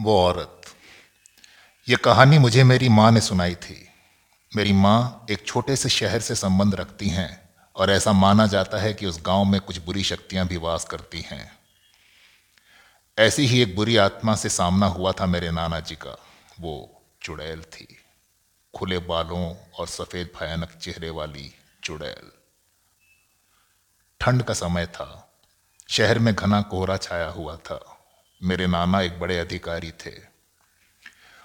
वो औरत। ये कहानी मुझे मेरी माँ ने सुनाई थी। मेरी माँ एक छोटे से शहर से संबंध रखती हैं और ऐसा माना जाता है कि उस गाँव में कुछ बुरी शक्तियाँ भी वास करती हैं। ऐसी ही एक बुरी आत्मा से सामना हुआ था मेरे नाना जी का। वो चुड़ैल थी। खुले बालों और सफ़ेद भयानक चेहरे वाली चुड़ैल। ठंड का समय था। शहर में घना कोहरा छाया हुआ था। मेरे नाना एक बड़े अधिकारी थे।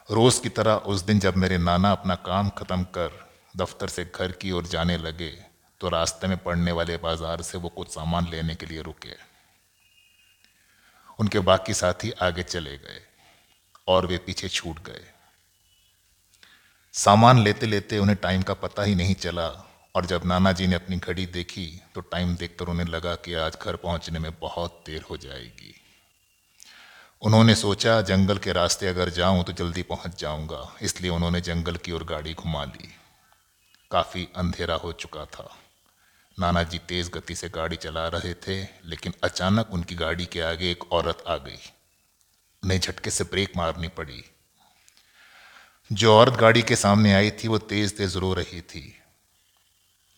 रोज की तरह उस दिन जब मेरे नाना अपना काम खत्म कर दफ्तर से घर की ओर जाने लगे तो रास्ते में पड़ने वाले बाज़ार से वो कुछ सामान लेने के लिए रुके। उनके बाकी साथी आगे चले गए और वे पीछे छूट गए। सामान लेते लेते उन्हें टाइम का पता ही नहीं चला और जब नाना जी ने अपनी घड़ी देखी तो टाइम देखकर उन्हें लगा कि आज घर पहुँचने में बहुत देर हो जाएगी। उन्होंने सोचा, जंगल के रास्ते अगर जाऊँ तो जल्दी पहुँच जाऊँगा, इसलिए उन्होंने जंगल की ओर गाड़ी घुमा ली। काफ़ी अंधेरा हो चुका था। नाना जी तेज गति से गाड़ी चला रहे थे, लेकिन अचानक उनकी गाड़ी के आगे एक औरत आ गई। उन्हें झटके से ब्रेक मारनी पड़ी। जो औरत गाड़ी के सामने आई थी, वो तेज तेज रो रही थी।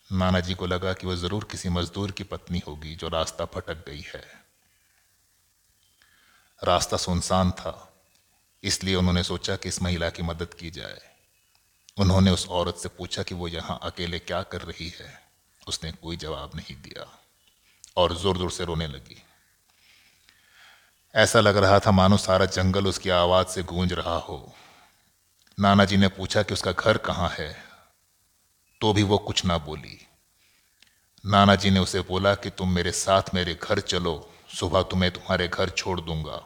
नाना जी को लगा कि वह ज़रूर किसी मजदूर की पत्नी होगी जो रास्ता भटक गई है। रास्ता सुनसान था। इसलिए उन्होंने सोचा कि इस महिला की मदद की जाए। उन्होंने उस औरत से पूछा कि वो यहाँ अकेले क्या कर रही है? उसने कोई जवाब नहीं दिया और ज़ोर ज़ोर से रोने लगी। ऐसा लग रहा था मानो सारा जंगल उसकी आवाज़ से गूंज रहा हो। नाना जी ने पूछा कि उसका घर कहाँ है? तो भी वो कुछ ना बोली। नाना जी ने उसे बोला कि तुम मेरे साथ मेरे घर चलो। सुबह तुम्हें तुम्हारे घर छोड़ दूँगा।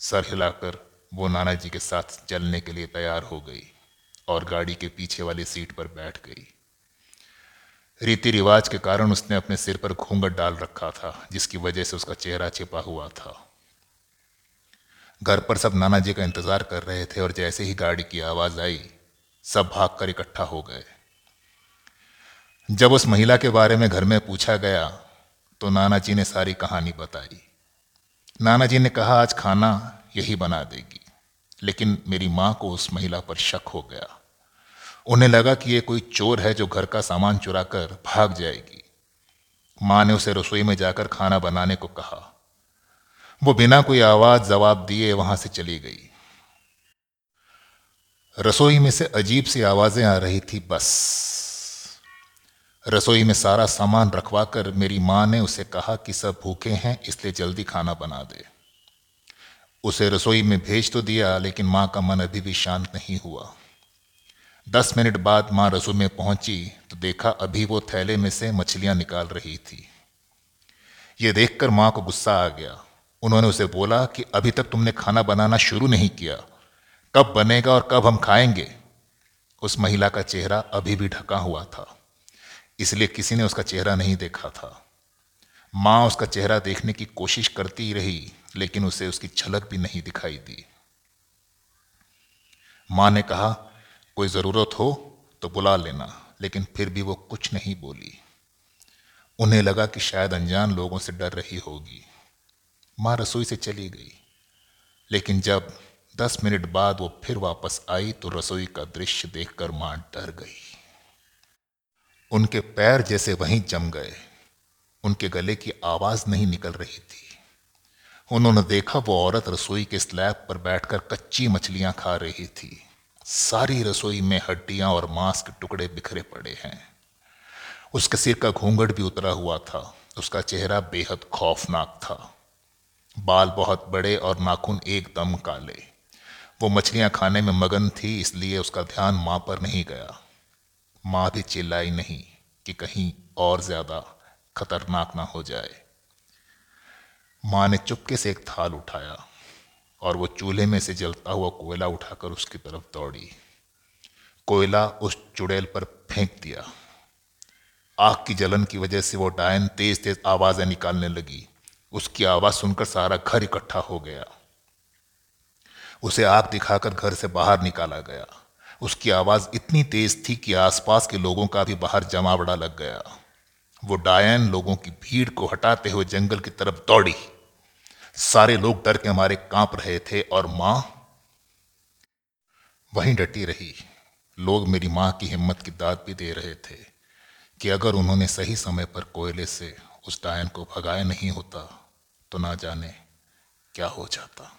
सर हिलाकर वो नाना जी के साथ चलने के लिए तैयार हो गई और गाड़ी के पीछे वाली सीट पर बैठ गई। रीति रिवाज के कारण उसने अपने सिर पर घूंघट डाल रखा था, जिसकी वजह से उसका चेहरा छिपा हुआ था। घर पर सब नाना जी का इंतज़ार कर रहे थे और जैसे ही गाड़ी की आवाज़ आई, सब भागकर इकट्ठा हो गए। जब उस महिला के बारे में घर में पूछा गया तो नाना जी ने सारी कहानी बताई। नाना जी ने कहा, आज खाना यही बना देगी, लेकिन मेरी माँ को उस महिला पर शक हो गया। उन्हें लगा कि ये कोई चोर है जो घर का सामान चुरा कर भाग जाएगी। माँ ने उसे रसोई में जाकर खाना बनाने को कहा। वो बिना कोई आवाज़ जवाब दिए वहाँ से चली गई। रसोई में से अजीब सी आवाज़ें आ रही थी बस। रसोई में सारा सामान रखवा कर मेरी माँ ने उसे कहा कि सब भूखे हैं, इसलिए जल्दी खाना बना दे। उसे रसोई में भेज तो दिया, लेकिन माँ का मन अभी भी शांत नहीं हुआ। दस मिनट बाद माँ रसोई में पहुँची तो देखा अभी वो थैले में से मछलियाँ निकाल रही थी। ये देखकर माँ को गुस्सा आ गया। उन्होंने उसे बोला कि अभी तक तुमने खाना बनाना शुरू नहीं किया। कब बनेगा और कब हम खाएँगे? उस महिला का चेहरा अभी भी ढका हुआ था। इसलिए किसी ने उसका चेहरा नहीं देखा था। माँ उसका चेहरा देखने की कोशिश करती रही, लेकिन उसे उसकी झलक भी नहीं दिखाई दी। माँ ने कहा, कोई ज़रूरत हो तो बुला लेना। लेकिन फिर भी वो कुछ नहीं बोली। उन्हें लगा कि शायद अनजान लोगों से डर रही होगी। माँ रसोई से चली गई, लेकिन जब दस मिनट बाद वो फिर वापस आई तो रसोई का दृश्य देखकर माँ डर गई। उनके पैर जैसे वहीं जम गए। उनके गले की आवाज़ नहीं निकल रही थी। उन्होंने देखा वो औरत रसोई के स्लैब पर बैठकर कच्ची मछलियाँ खा रही थी। सारी रसोई में हड्डियाँ और मांस के टुकड़े बिखरे पड़े हैं। उसके सिर का घूंघट भी उतरा हुआ था। उसका चेहरा बेहद खौफनाक था। बाल बहुत बड़े और नाखून एकदम काले। वो मछलियाँ खाने में मगन थी, इसलिए उसका ध्यान माँ पर नहीं गया। माँ भी चिल्लाई नहीं कि कहीं और ज़्यादा खतरनाक ना हो जाए। माँ ने चुपके से एक थाल उठाया और वो चूल्हे में से जलता हुआ कोयला उठाकर उसकी तरफ़ दौड़ी। कोयला उस चुड़ैल पर फेंक दिया। आग की जलन की वजह से वो डायन तेज तेज आवाज़ें निकालने लगी। उसकी आवाज़ सुनकर सारा घर इकट्ठा हो गया। उसे आग दिखाकर घर से बाहर निकाला गया। उसकी आवाज़ इतनी तेज थी कि आसपास के लोगों का भी बाहर जमावड़ा लग गया। वो डायन लोगों की भीड़ को हटाते हुए जंगल की तरफ़ दौड़ी। सारे लोग डर के हमारे काँप रहे थे और माँ वहीं डटी रही। लोग मेरी माँ की हिम्मत की दाद भी दे रहे थे कि अगर उन्होंने सही समय पर कोयले से उस डायन को भगाया नहीं होता तो ना जाने क्या हो जाता।